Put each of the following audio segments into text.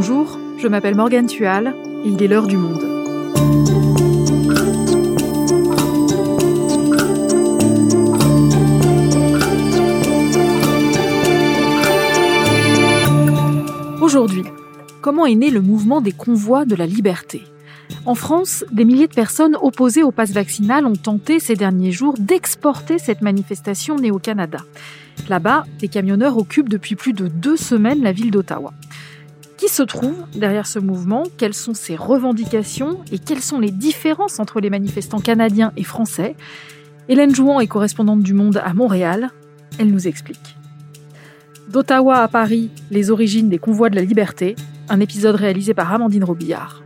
Bonjour, je m'appelle Morgane Tual il est l'heure du monde. Aujourd'hui, comment est né le mouvement des convois de la liberté? En France, des milliers de personnes opposées au pass vaccinal ont tenté ces derniers jours d'exporter cette manifestation née au Canada. Là-bas, des camionneurs occupent depuis plus de deux semaines la ville d'Ottawa. Qui se trouve derrière ce mouvement Quelles sont ses revendications Et quelles sont les différences entre les manifestants canadiens et français Hélène Jouan est correspondante du Monde à Montréal. Elle nous explique. D'Ottawa à Paris, les origines des convois de la liberté, un épisode réalisé par Amandine Robillard.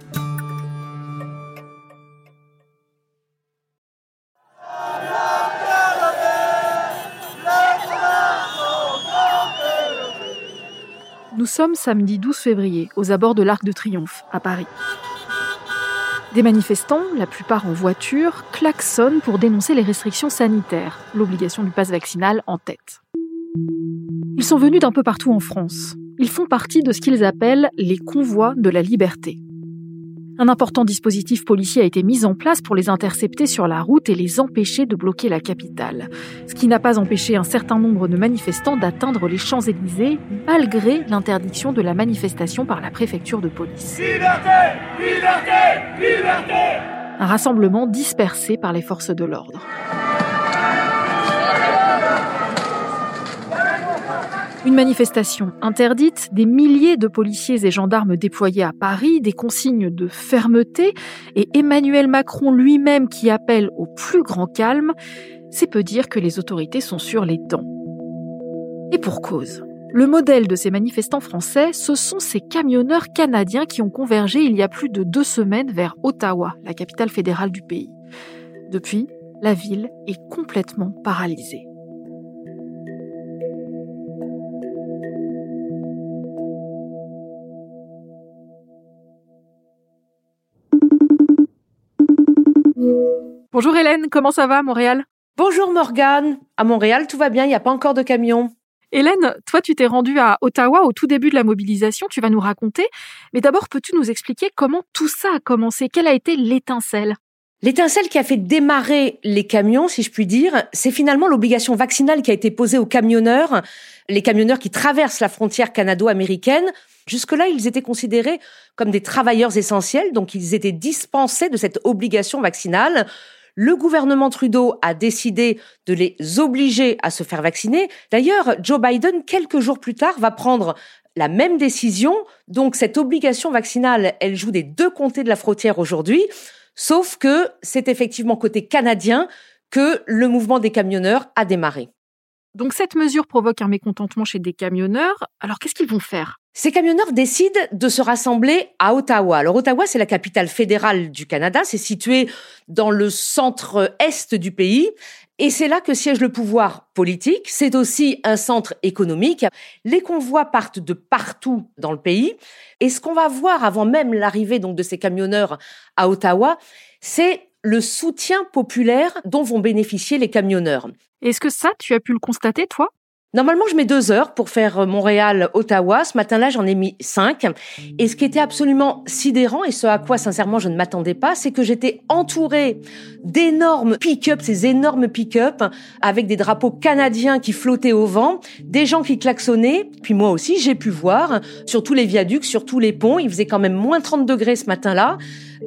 Nous sommes samedi 12 février, aux abords de l'Arc de Triomphe, à Paris. Des manifestants, la plupart en voiture, klaxonnent pour dénoncer les restrictions sanitaires, l'obligation du pass vaccinal en tête. Ils sont venus d'un peu partout en France. Ils font partie de ce qu'ils appellent les convois de la liberté. Un important dispositif policier a été mis en place pour les intercepter sur la route et les empêcher de bloquer la capitale. Ce qui n'a pas empêché un certain nombre de manifestants d'atteindre les Champs-Élysées, malgré l'interdiction de la manifestation par la préfecture de police. Liberté Liberté Liberté Un rassemblement dispersé par les forces de l'ordre. Une manifestation interdite, des milliers de policiers et gendarmes déployés à Paris, des consignes de fermeté et Emmanuel Macron lui-même qui appelle au plus grand calme, c'est peu dire que les autorités sont sur les dents. Et pour cause. Le modèle de ces manifestants français, ce sont ces camionneurs canadiens qui ont convergé il y a plus de deux semaines vers Ottawa, la capitale fédérale du pays. Depuis, la ville est complètement paralysée. Bonjour Hélène, comment ça va à Montréal? Bonjour Morgane. À Montréal, tout va bien, il n'y a pas encore de camion. Hélène, toi tu t'es rendue à Ottawa au tout début de la mobilisation, tu vas nous raconter. Mais d'abord, peux-tu nous expliquer comment tout ça a commencé? Quelle a été l'étincelle? L'étincelle qui a fait démarrer les camions, si je puis dire, c'est finalement l'obligation vaccinale qui a été posée aux camionneurs, les camionneurs qui traversent la frontière canado-américaine. Jusque-là, ils étaient considérés comme des travailleurs essentiels, donc ils étaient dispensés de cette obligation vaccinale. Le gouvernement Trudeau a décidé de les obliger à se faire vacciner. D'ailleurs, Joe Biden, quelques jours plus tard, va prendre la même décision. Donc cette obligation vaccinale, elle joue des deux comtés de la frontière aujourd'hui. Sauf que c'est effectivement côté canadien que le mouvement des camionneurs a démarré. Donc cette mesure provoque un mécontentement chez des camionneurs. Alors qu'est-ce qu'ils vont faire? Ces camionneurs décident de se rassembler à Ottawa. Alors Ottawa, c'est la capitale fédérale du Canada, c'est situé dans le centre-est du pays, et c'est là que siège le pouvoir politique. C'est aussi un centre économique. Les convois partent de partout dans le pays, et ce qu'on va voir avant même l'arrivée donc de ces camionneurs à Ottawa, c'est le soutien populaire dont vont bénéficier les camionneurs. Est-ce que ça, tu as pu le constater, toi? Normalement, je mets deux heures pour faire euh, Montréal-Ottawa. Ce matin-là, j'en ai mis cinq. Et ce qui était absolument sidérant, et ce à quoi, sincèrement, je ne m'attendais pas, c'est que j'étais entourée d'énormes pick-up, ces énormes pick-up, avec des drapeaux canadiens qui flottaient au vent, des gens qui klaxonnaient. Puis moi aussi, j'ai pu voir sur tous les viaducs, sur tous les ponts. Il faisait quand même moins 30 degrés ce matin-là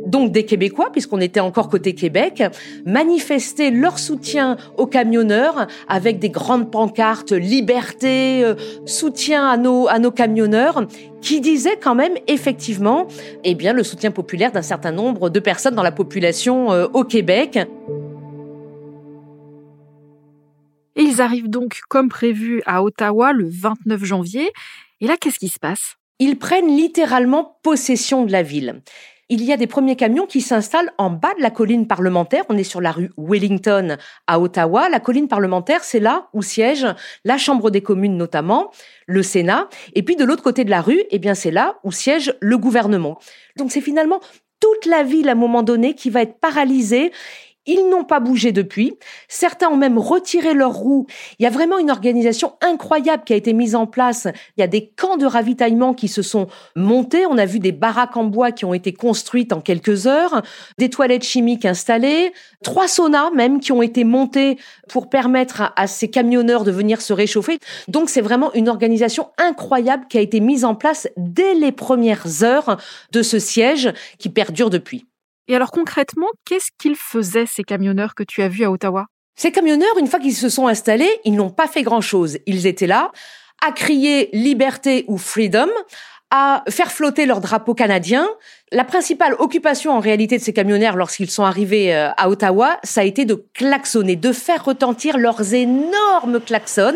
donc des Québécois, puisqu'on était encore côté Québec, manifester leur soutien aux camionneurs avec des grandes pancartes liberté, euh, soutien à nos, à nos camionneurs, qui disaient quand même effectivement eh bien, le soutien populaire d'un certain nombre de personnes dans la population euh, au Québec. Et ils arrivent donc comme prévu à Ottawa le 29 janvier. Et là, qu'est-ce qui se passe? Ils prennent littéralement possession de la ville il y a des premiers camions qui s'installent en bas de la colline parlementaire. On est sur la rue Wellington à Ottawa. La colline parlementaire, c'est là où siège la Chambre des communes notamment, le Sénat. Et puis de l'autre côté de la rue, eh bien c'est là où siège le gouvernement. Donc c'est finalement toute la ville à un moment donné qui va être paralysée Ils n'ont pas bougé depuis. Certains ont même retiré leurs roues. Il y a vraiment une organisation incroyable qui a été mise en place. Il y a des camps de ravitaillement qui se sont montés. On a vu des baraques en bois qui ont été construites en quelques heures, des toilettes chimiques installées, trois saunas même qui ont été montés pour permettre à, ces camionneurs de venir se réchauffer. Donc c'est vraiment une organisation incroyable qui a été mise en place dès les premières heures de ce siège qui perdure depuis. Et alors concrètement, qu'est-ce qu'ils faisaient, ces camionneurs que tu as vus à Ottawa? Ces camionneurs, une fois qu'ils se sont installés, ils n'ont pas fait grand-chose. Ils étaient là à crier liberté ou freedom, à faire flotter leur drapeau canadien. La principale occupation en réalité de ces camionneurs lorsqu'ils sont arrivés euh, à Ottawa, ça a été de klaxonner, de faire retentir leurs énormes klaxons.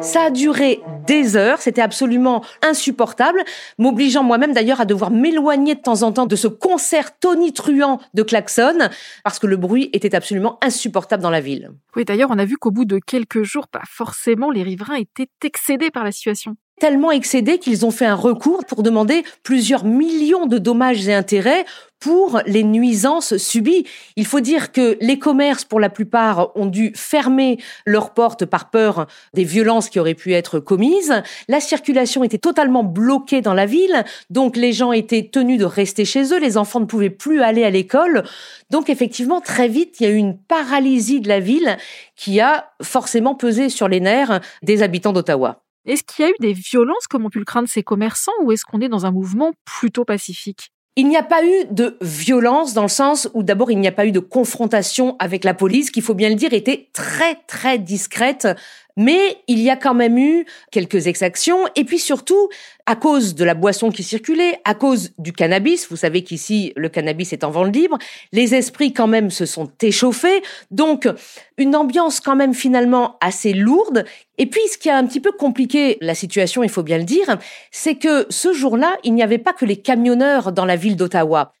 Ça a duré des heures, c'était absolument insupportable, m'obligeant moi-même d'ailleurs à devoir m'éloigner de temps en temps de ce concert tonitruant de klaxon, parce que le bruit était absolument insupportable dans la ville. Oui, d'ailleurs, on a vu qu'au bout de quelques jours, pas forcément, les riverains étaient excédés par la situation tellement excédés qu'ils ont fait un recours pour demander plusieurs millions de dommages et intérêts pour les nuisances subies. Il faut dire que les commerces, pour la plupart, ont dû fermer leurs portes par peur des violences qui auraient pu être commises. La circulation était totalement bloquée dans la ville, donc les gens étaient tenus de rester chez eux, les enfants ne pouvaient plus aller à l'école. Donc effectivement, très vite, il y a eu une paralysie de la ville qui a forcément pesé sur les nerfs des habitants d'Ottawa. Est-ce qu'il y a eu des violences comme ont pu le craindre ces commerçants ou est-ce qu'on est dans un mouvement plutôt pacifique? Il n'y a pas eu de violence dans le sens où d'abord il n'y a pas eu de confrontation avec la police, qui faut bien le dire était très très discrète mais il y a quand même eu quelques exactions. Et puis surtout, à cause de la boisson qui circulait, à cause du cannabis, vous savez qu'ici, le cannabis est en vente libre, les esprits quand même se sont échauffés. Donc, une ambiance quand même finalement assez lourde. Et puis, ce qui a un petit peu compliqué la situation, il faut bien le dire, c'est que ce jour-là, il n'y avait pas que les camionneurs dans la ville d'Ottawa.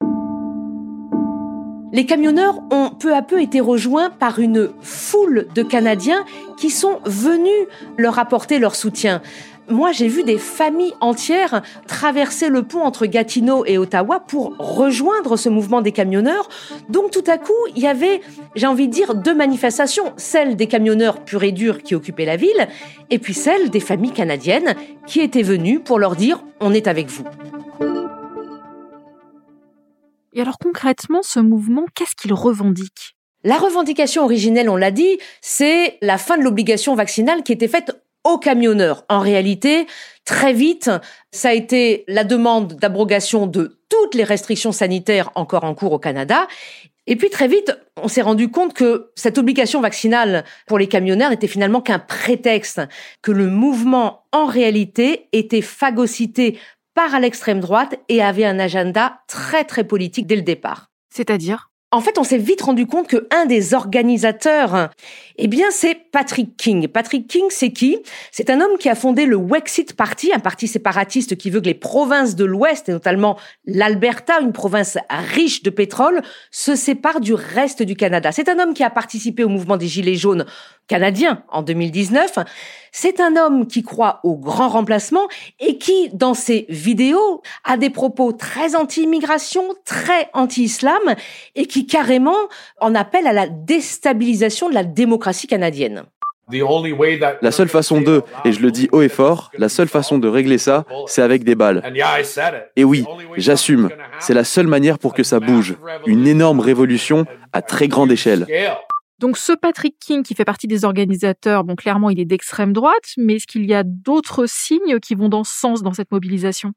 Les camionneurs ont peu à peu été rejoints par une foule de Canadiens qui sont venus leur apporter leur soutien. Moi, j'ai vu des familles entières traverser le pont entre Gatineau et Ottawa pour rejoindre ce mouvement des camionneurs. Donc, tout à coup, il y avait, j'ai envie de dire, deux manifestations. Celle des camionneurs purs et durs qui occupaient la ville, et puis celle des familles canadiennes qui étaient venues pour leur dire, on est avec vous. Et alors concrètement, ce mouvement, qu'est-ce qu'il revendique? La revendication originelle, on l'a dit, c'est la fin de l'obligation vaccinale qui était faite aux camionneurs. En réalité, très vite, ça a été la demande d'abrogation de toutes les restrictions sanitaires encore en cours au Canada. Et puis très vite, on s'est rendu compte que cette obligation vaccinale pour les camionneurs n'était finalement qu'un prétexte, que le mouvement en réalité était phagocyté part à l'extrême droite et avait un agenda très très politique dès le départ. C'est-à-dire? En fait, on s'est vite rendu compte que un des organisateurs, eh bien, c'est Patrick King. Patrick King, c'est qui? C'est un homme qui a fondé le Wexit Party, un parti séparatiste qui veut que les provinces de l'Ouest, et notamment l'Alberta, une province riche de pétrole, se séparent du reste du Canada. C'est un homme qui a participé au mouvement des Gilets jaunes canadiens en 2019. C'est un homme qui croit au grand remplacement et qui, dans ses vidéos, a des propos très anti-immigration, très anti-islam et qui carrément en appelle à la déstabilisation de la démocratie canadienne. La seule façon de, et je le dis haut et fort, la seule façon de régler ça, c'est avec des balles. Et oui, j'assume, c'est la seule manière pour que ça bouge. Une énorme révolution à très grande échelle. Donc ce Patrick King qui fait partie des organisateurs, bon clairement il est d'extrême droite, mais est-ce qu'il y a d'autres signes qui vont dans ce sens dans cette mobilisation?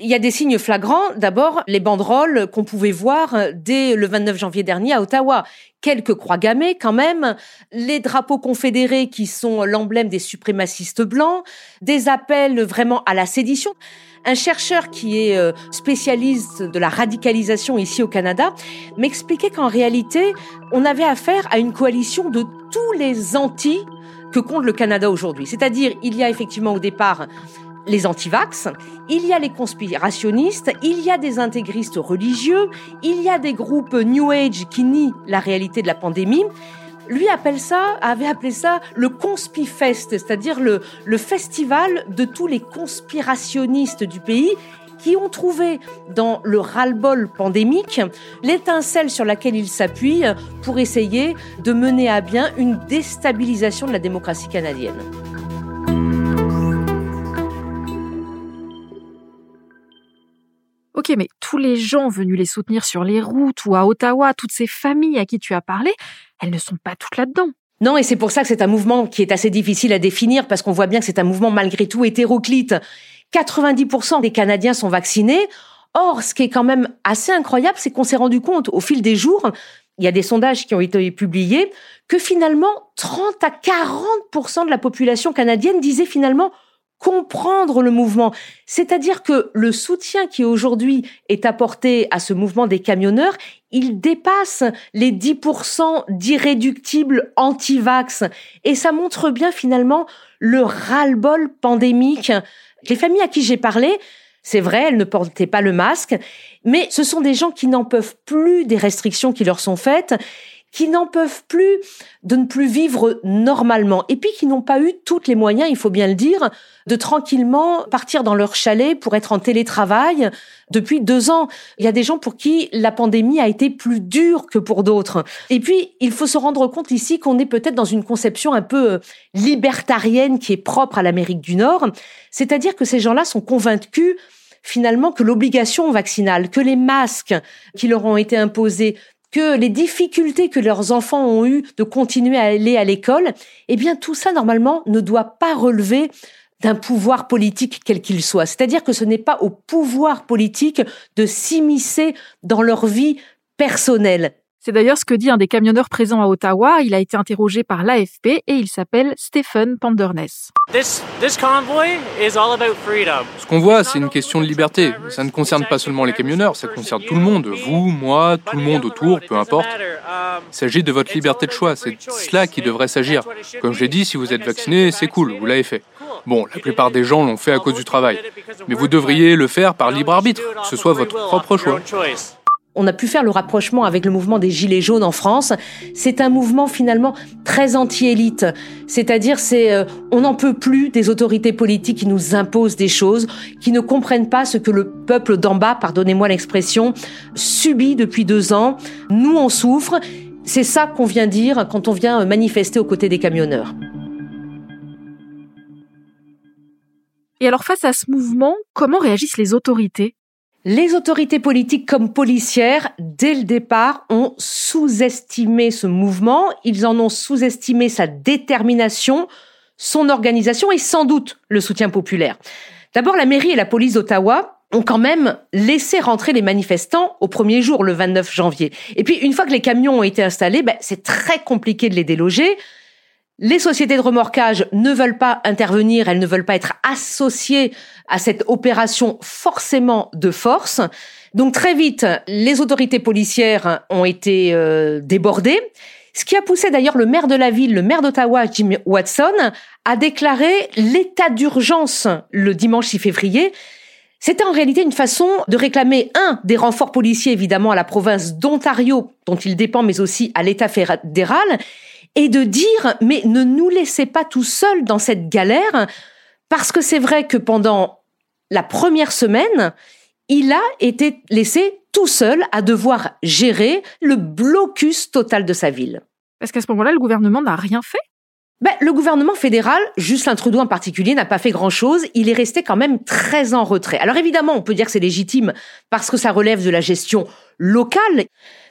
Il y a des signes flagrants. D'abord, les banderoles qu'on pouvait voir dès le 29 janvier dernier à Ottawa. Quelques croix gammées quand même, les drapeaux confédérés qui sont l'emblème des suprémacistes blancs, des appels vraiment à la sédition. Un chercheur qui est euh, spécialiste de la radicalisation ici au Canada m'expliquait qu'en réalité, on avait affaire à une coalition de tous les anti que compte le Canada aujourd'hui. C'est-à-dire, il y a effectivement au départ les antivax, il y a les conspirationnistes, il y a des intégristes religieux, il y a des groupes New Age qui nient la réalité de la pandémie. lui appelle ça, avait appelé ça le Conspifest, c'est-à-dire le, le festival de tous les conspirationnistes du pays qui ont trouvé dans le ras-le-bol pandémique l'étincelle sur laquelle ils s'appuient pour essayer de mener à bien une déstabilisation de la démocratie canadienne. Ok, mais tous les gens venus les soutenir sur les routes ou à Ottawa, toutes ces familles à qui tu as parlé, elles ne sont pas toutes là-dedans. Non, et c'est pour ça que c'est un mouvement qui est assez difficile à définir, parce qu'on voit bien que c'est un mouvement malgré tout hétéroclite. 90% des Canadiens sont vaccinés. Or, ce qui est quand même assez incroyable, c'est qu'on s'est rendu compte au fil des jours, il y a des sondages qui ont été publiés, que finalement, 30 à 40% de la population canadienne disait finalement comprendre le mouvement. C'est-à-dire que le soutien qui aujourd'hui est apporté à ce mouvement des camionneurs, il dépasse les 10% d'irréductibles anti-vax. Et ça montre bien finalement le ras-le-bol pandémique. Les familles à qui j'ai parlé, c'est vrai, elles ne portaient pas le masque, mais ce sont des gens qui n'en peuvent plus des restrictions qui leur sont faites qui n'en peuvent plus de ne plus vivre normalement et puis qui n'ont pas eu tous les moyens, il faut bien le dire, de tranquillement partir dans leur chalet pour être en télétravail depuis deux ans. Il y a des gens pour qui la pandémie a été plus dure que pour d'autres. Et puis, il faut se rendre compte ici qu'on est peut-être dans une conception un peu euh, libertarienne qui est propre à l'Amérique du Nord. C'est-à-dire que ces gens-là sont convaincus finalement que l'obligation vaccinale, que les masques qui leur ont été imposés, que les difficultés que leurs enfants ont eues de continuer à aller à l'école, eh bien tout ça normalement ne doit pas relever d'un pouvoir politique quel qu'il soit. C'est-à-dire que ce n'est pas au pouvoir politique de s'immiscer dans leur vie personnelle. C'est d'ailleurs ce que dit un des camionneurs présents à Ottawa. Il a été interrogé par l'AFP et il s'appelle Stephen Panderness. Ce qu'on voit, c'est une question de liberté. Ça ne concerne pas seulement les camionneurs, ça concerne tout le monde. Vous, moi, tout le monde autour, peu importe. Il s'agit de votre liberté de choix. C'est cela qui devrait s'agir. Comme je l'ai dit, si vous êtes vacciné, c'est cool, vous l'avez fait. Bon, la plupart des gens l'ont fait à cause du travail. Mais vous devriez le faire par libre arbitre, que ce soit votre propre choix on a pu faire le rapprochement avec le mouvement des Gilets jaunes en France. C'est un mouvement finalement très anti-élite. C'est-à-dire, c'est, euh, on n'en peut plus des autorités politiques qui nous imposent des choses, qui ne comprennent pas ce que le peuple d'en bas, pardonnez-moi l'expression, subit depuis deux ans. Nous, on souffre. C'est ça qu'on vient dire quand on vient manifester aux côtés des camionneurs. Et alors, face à ce mouvement, comment réagissent les autorités? Les autorités politiques comme policières, dès le départ, ont sous-estimé ce mouvement, ils en ont sous-estimé sa détermination, son organisation et sans doute le soutien populaire. D'abord, la mairie et la police d'Ottawa ont quand même laissé rentrer les manifestants au premier jour, le 29 janvier. Et puis, une fois que les camions ont été installés, ben, c'est très compliqué de les déloger. Les sociétés de remorquage ne veulent pas intervenir, elles ne veulent pas être associées à cette opération forcément de force. Donc très vite, les autorités policières ont été euh, débordées, ce qui a poussé d'ailleurs le maire de la ville, le maire d'Ottawa, Jim Watson, à déclarer l'état d'urgence le dimanche 6 février. C'était en réalité une façon de réclamer, un, des renforts policiers évidemment à la province d'Ontario, dont il dépend, mais aussi à l'État fédéral, et de dire mais ne nous laissez pas tout seuls dans cette galère parce que c'est vrai que pendant la première semaine, il a été laissé tout seul à devoir gérer le blocus total de sa ville. Parce qu'à ce moment-là, le gouvernement n'a rien fait? Ben, le gouvernement fédéral, Justin Trudeau en particulier, n'a pas fait grand-chose. Il est resté quand même très en retrait. Alors évidemment, on peut dire que c'est légitime parce que ça relève de la gestion locale,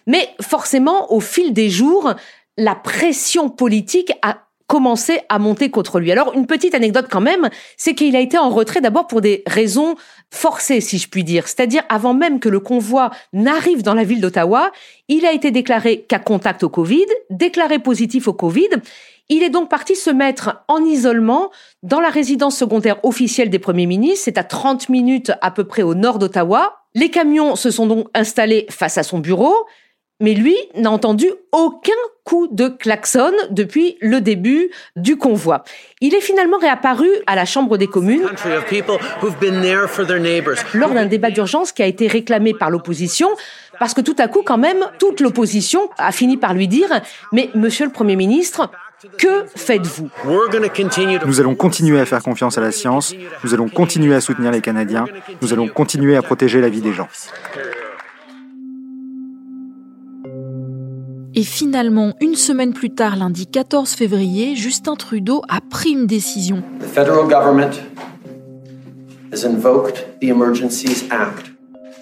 mais forcément, au fil des jours, la pression politique a commencé à monter contre lui. Alors, une petite anecdote quand même, c'est qu'il a été en retrait d'abord pour des raisons forcées, si je puis dire. C'est-à-dire, avant même que le convoi n'arrive dans la ville d'Ottawa, il a été déclaré cas contact au Covid, déclaré positif au Covid. Il est donc parti se mettre en isolement dans la résidence secondaire officielle des premiers ministres. C'est à 30 minutes à peu près au nord d'Ottawa. Les camions se sont donc installés face à son bureau. Mais lui n'a entendu aucun coup de klaxon depuis le début du convoi. Il est finalement réapparu à la Chambre des communes lors d'un débat d'urgence qui a été réclamé par l'opposition, parce que tout à coup, quand même, toute l'opposition a fini par lui dire, mais monsieur le Premier ministre, que faites-vous? Nous allons continuer à faire confiance à la science, nous allons continuer à soutenir les Canadiens, nous allons continuer à protéger la vie des gens. Et finalement, une semaine plus tard, lundi 14 février, Justin Trudeau a pris une décision.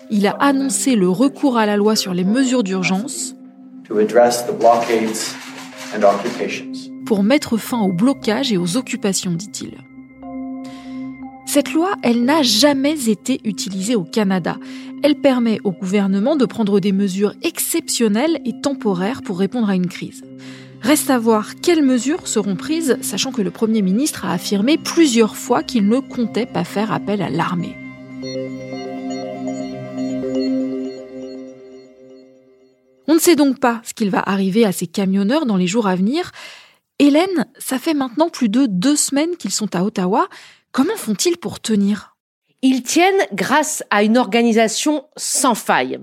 Il a annoncé le recours à la loi sur les mesures d'urgence pour mettre fin au blocage et aux occupations, dit-il. Cette loi, elle n'a jamais été utilisée au Canada. Elle permet au gouvernement de prendre des mesures exceptionnelles et temporaires pour répondre à une crise. Reste à voir quelles mesures seront prises, sachant que le Premier ministre a affirmé plusieurs fois qu'il ne comptait pas faire appel à l'armée. On ne sait donc pas ce qu'il va arriver à ces camionneurs dans les jours à venir. Hélène, ça fait maintenant plus de deux semaines qu'ils sont à Ottawa. Comment font-ils pour tenir? Ils tiennent grâce à une organisation sans faille.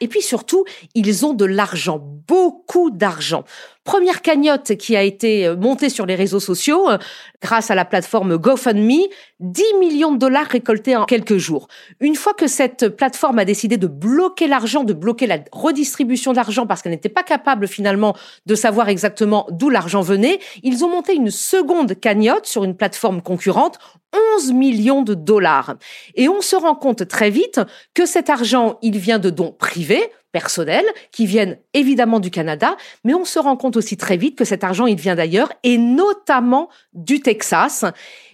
Et puis surtout, ils ont de l'argent, beaucoup d'argent. Première cagnotte qui a été euh, montée sur les réseaux sociaux euh, grâce à la plateforme GoFundMe, 10 millions de dollars récoltés en quelques jours. Une fois que cette plateforme a décidé de bloquer l'argent, de bloquer la redistribution d'argent parce qu'elle n'était pas capable finalement de savoir exactement d'où l'argent venait, ils ont monté une seconde cagnotte sur une plateforme concurrente 11 millions de dollars. Et on se rend compte très vite que cet argent, il vient de dons privés, personnels, qui viennent évidemment du Canada, mais on se rend compte aussi très vite que cet argent, il vient d'ailleurs, et notamment du Texas.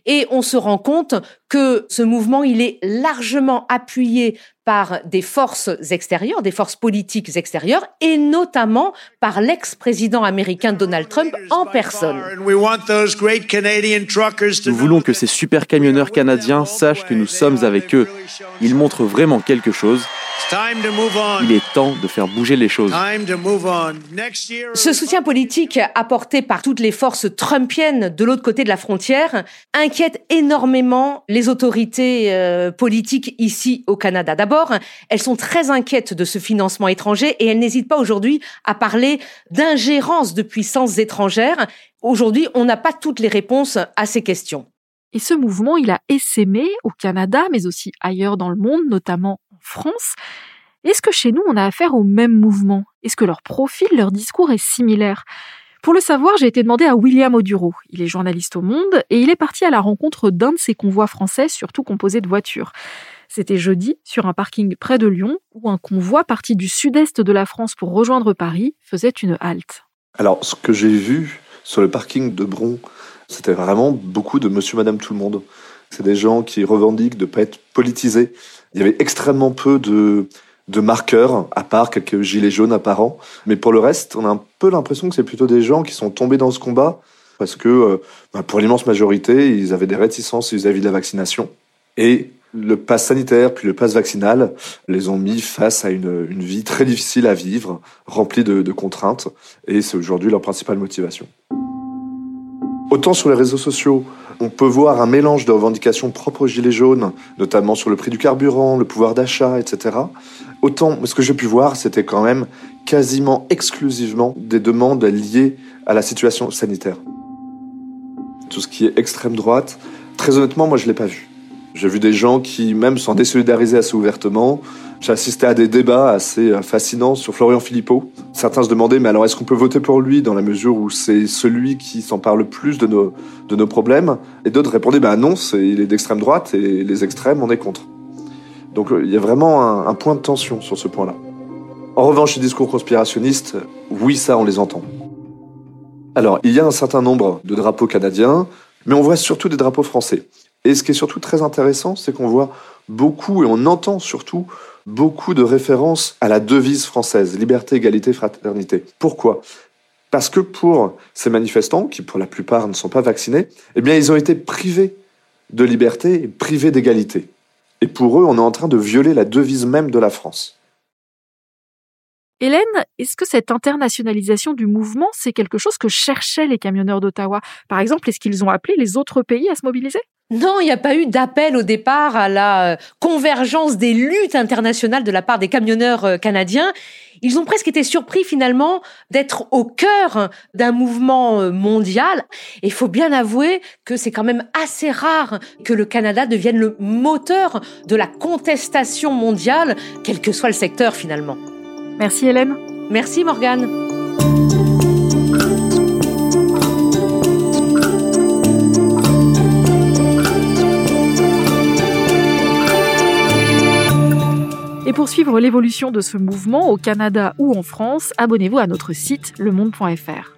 Et on se rend compte que ce mouvement, il est largement appuyé par des forces extérieures, des forces politiques extérieures, et notamment par l'ex-président américain Donald Trump en personne. Nous voulons que ces super camionneurs canadiens sachent que nous sommes avec eux. Ils montrent vraiment quelque chose il est temps de faire bouger les choses. Ce soutien politique apporté par toutes les forces trumpiennes de l'autre côté de la frontière inquiète énormément les autorités euh, politiques ici au Canada. D'abord, elles sont très inquiètes de ce financement étranger et elles n'hésitent pas aujourd'hui à parler d'ingérence de puissances étrangères. Aujourd'hui, on n'a pas toutes les réponses à ces questions. Et ce mouvement, il a essaimé au Canada, mais aussi ailleurs dans le monde, notamment France. Est-ce que chez nous, on a affaire au même mouvement? Est-ce que leur profil, leur discours est similaire? Pour le savoir, j'ai été demandé à William Oduro. Il est journaliste au Monde et il est parti à la rencontre d'un de ces convois français, surtout composés de voitures. C'était jeudi, sur un parking près de Lyon, où un convoi parti du sud-est de la France pour rejoindre Paris faisait une halte. Alors, ce que j'ai vu sur le parking de Bron, c'était vraiment beaucoup de monsieur, madame, tout le monde. C'est des gens qui revendiquent de ne pas être politisés, il y avait extrêmement peu de, de marqueurs, à part quelques gilets jaunes apparents. Mais pour le reste, on a un peu l'impression que c'est plutôt des gens qui sont tombés dans ce combat parce que, euh, bah, pour l'immense majorité, ils avaient des réticences vis-à-vis de la vaccination. Et le pass sanitaire puis le pass vaccinal les ont mis face à une, une vie très difficile à vivre, remplie de, de contraintes. Et c'est aujourd'hui leur principale motivation. Autant sur les réseaux sociaux, on peut voir un mélange de revendications propres aux Gilets jaunes, notamment sur le prix du carburant, le pouvoir d'achat, etc. Autant, ce que j'ai pu voir, c'était quand même quasiment exclusivement des demandes liées à la situation sanitaire. Tout ce qui est extrême droite, très honnêtement, moi je l'ai pas vu. J'ai vu des gens qui même s'en désolidarisaient assez ouvertement, j'ai assisté à des débats assez euh, fascinants sur Florian Philippot. Certains se demandaient, mais alors est-ce qu'on peut voter pour lui dans la mesure où c'est celui qui s'en parle le plus de nos, de nos problèmes? Et d'autres répondaient, bah non, il est d'extrême droite et les extrêmes, on est contre. Donc euh, il y a vraiment un, un point de tension sur ce point-là. En revanche, les discours conspirationnistes, oui, ça, on les entend. Alors, il y a un certain nombre de drapeaux canadiens, mais on voit surtout des drapeaux français. Et ce qui est surtout très intéressant, c'est qu'on voit beaucoup et on entend surtout beaucoup de références à la devise française, liberté, égalité, fraternité. Pourquoi? Parce que pour ces manifestants, qui pour la plupart ne sont pas vaccinés, eh bien ils ont été privés de liberté et privés d'égalité. Et pour eux, on est en train de violer la devise même de la France. Hélène, est-ce que cette internationalisation du mouvement, c'est quelque chose que cherchaient les camionneurs d'Ottawa? Par exemple, est-ce qu'ils ont appelé les autres pays à se mobiliser? Non, il n'y a pas eu d'appel au départ à la euh, convergence des luttes internationales de la part des camionneurs euh, canadiens. Ils ont presque été surpris finalement d'être au cœur d'un mouvement euh, mondial. Et il faut bien avouer que c'est quand même assez rare que le Canada devienne le moteur de la contestation mondiale, quel que soit le secteur finalement. Merci Hélène. Merci Morgane. Et pour suivre l'évolution de ce mouvement au Canada ou en France, abonnez-vous à notre site lemonde.fr.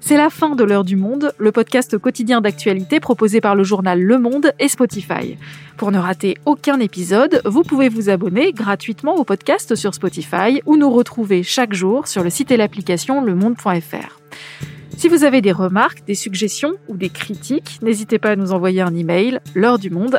C'est la fin de l'heure du monde, le podcast quotidien d'actualité proposé par le journal Le Monde et Spotify. Pour ne rater aucun épisode, vous pouvez vous abonner gratuitement au podcast sur Spotify ou nous retrouver chaque jour sur le site et l'application lemonde.fr. Si vous avez des remarques, des suggestions ou des critiques, n'hésitez pas à nous envoyer un email l'heure du monde